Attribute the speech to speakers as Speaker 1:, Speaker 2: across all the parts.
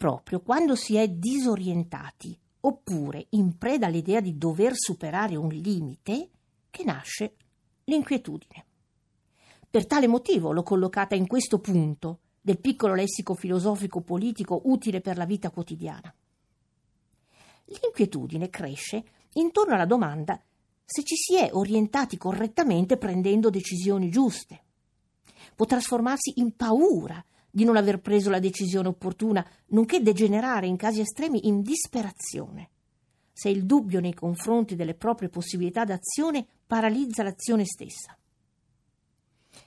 Speaker 1: proprio quando si è disorientati oppure in preda all'idea di dover superare un limite che nasce l'inquietudine. Per tale motivo l'ho collocata in questo punto del piccolo lessico filosofico politico utile per la vita quotidiana. L'inquietudine cresce intorno alla domanda se ci si è orientati correttamente prendendo decisioni giuste. Può trasformarsi in paura di non aver preso la decisione opportuna, nonché degenerare in casi estremi in disperazione, se il dubbio nei confronti delle proprie possibilità d'azione paralizza l'azione stessa.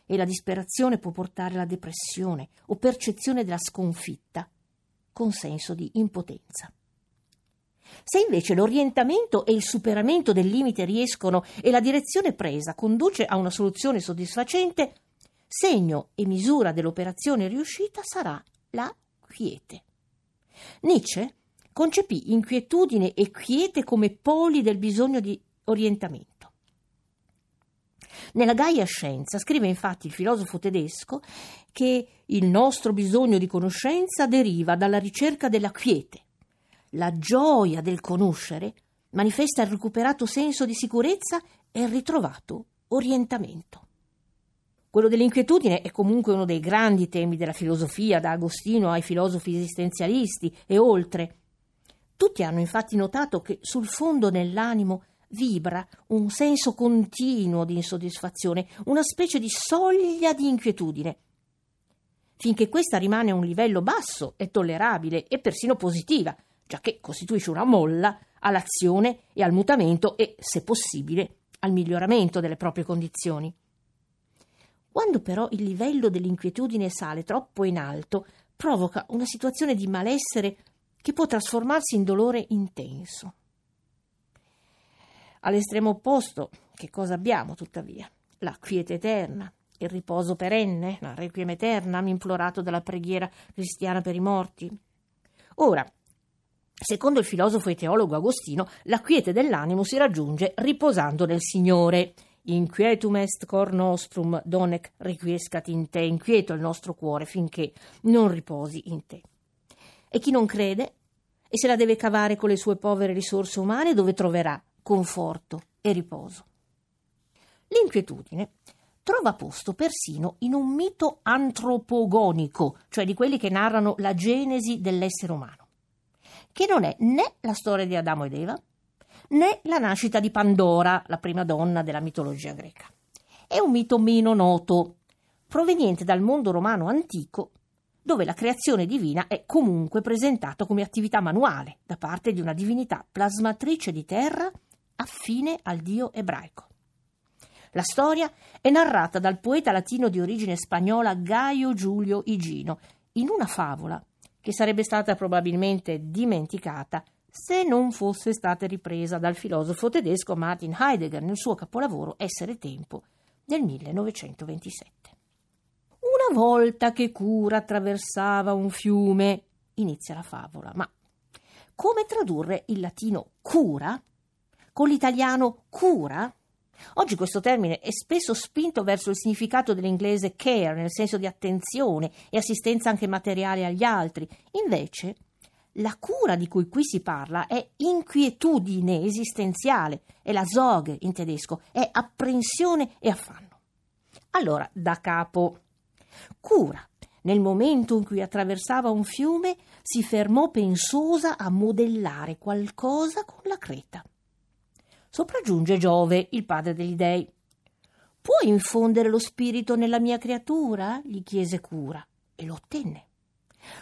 Speaker 1: E la disperazione può portare alla depressione o percezione della sconfitta, con senso di impotenza. Se invece l'orientamento e il superamento del limite riescono e la direzione presa conduce a una soluzione soddisfacente, segno e misura dell'operazione riuscita sarà la quiete. Nietzsche concepì inquietudine e quiete come poli del bisogno di orientamento. Nella Gaia Scienza scrive infatti il filosofo tedesco che il nostro bisogno di conoscenza deriva dalla ricerca della quiete, la gioia del conoscere manifesta il recuperato senso di sicurezza e il ritrovato orientamento. Quello dell'inquietudine è comunque uno dei grandi temi della filosofia, da Agostino ai filosofi esistenzialisti e oltre. Tutti hanno infatti notato che sul fondo nell'animo vibra un senso continuo di insoddisfazione, una specie di soglia di inquietudine. Finché questa rimane a un livello basso è tollerabile e persino positiva, giacché costituisce una molla all'azione e al mutamento e, se possibile, al miglioramento delle proprie condizioni. Quando però il livello dell'inquietudine sale troppo in alto, provoca una situazione di malessere che può trasformarsi in dolore intenso. All'estremo opposto, che cosa abbiamo tuttavia? La quiete eterna, il riposo perenne, la requiem eterna, implorato dalla preghiera cristiana per i morti. Ora, Secondo il filosofo e teologo Agostino, la quiete dell'animo si raggiunge riposando nel Signore. Inquietum est cor nostrum, donec requiescat in te, inquieto il nostro cuore finché non riposi in te. E chi non crede e se la deve cavare con le sue povere risorse umane, dove troverà conforto e riposo? L'inquietudine trova posto persino in un mito antropogonico, cioè di quelli che narrano la genesi dell'essere umano che non è né la storia di Adamo ed Eva, né la nascita di Pandora, la prima donna della mitologia greca. È un mito meno noto, proveniente dal mondo romano antico, dove la creazione divina è comunque presentata come attività manuale da parte di una divinità plasmatrice di terra affine al dio ebraico. La storia è narrata dal poeta latino di origine spagnola Gaio Giulio Igino in una favola che sarebbe stata probabilmente dimenticata se non fosse stata ripresa dal filosofo tedesco Martin Heidegger nel suo capolavoro Essere tempo del 1927. Una volta che Cura attraversava un fiume, inizia la favola, ma come tradurre il latino cura con l'italiano cura? Oggi questo termine è spesso spinto verso il significato dell'inglese care, nel senso di attenzione e assistenza anche materiale agli altri. Invece, la cura di cui qui si parla è inquietudine esistenziale, è la Sorge in tedesco, è apprensione e affanno. Allora, da capo. Cura. Nel momento in cui attraversava un fiume, si fermò pensosa a modellare qualcosa con la creta. Sopraggiunge Giove, il padre degli dei. Puoi infondere lo spirito nella mia creatura? gli chiese Cura e lo ottenne.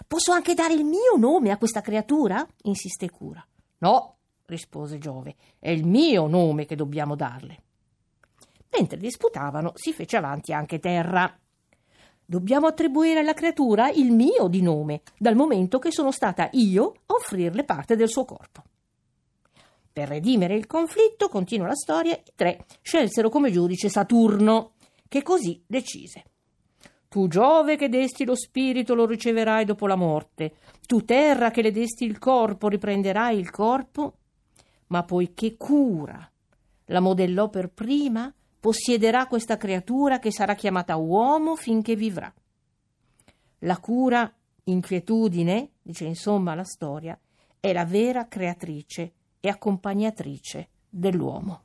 Speaker 1: Posso anche dare il mio nome a questa creatura? insiste Cura. No, rispose Giove, è il mio nome che dobbiamo darle. Mentre disputavano, si fece avanti anche Terra. Dobbiamo attribuire alla creatura il mio di nome, dal momento che sono stata io a offrirle parte del suo corpo. Per redimere il conflitto, continua la storia, i tre scelsero come giudice Saturno, che così decise. Tu Giove che desti lo spirito lo riceverai dopo la morte, tu terra che le desti il corpo riprenderai il corpo, ma poiché cura la modellò per prima, possiederà questa creatura che sarà chiamata uomo finché vivrà. La cura, inquietudine, dice insomma la storia, è la vera creatrice e accompagnatrice dell'uomo.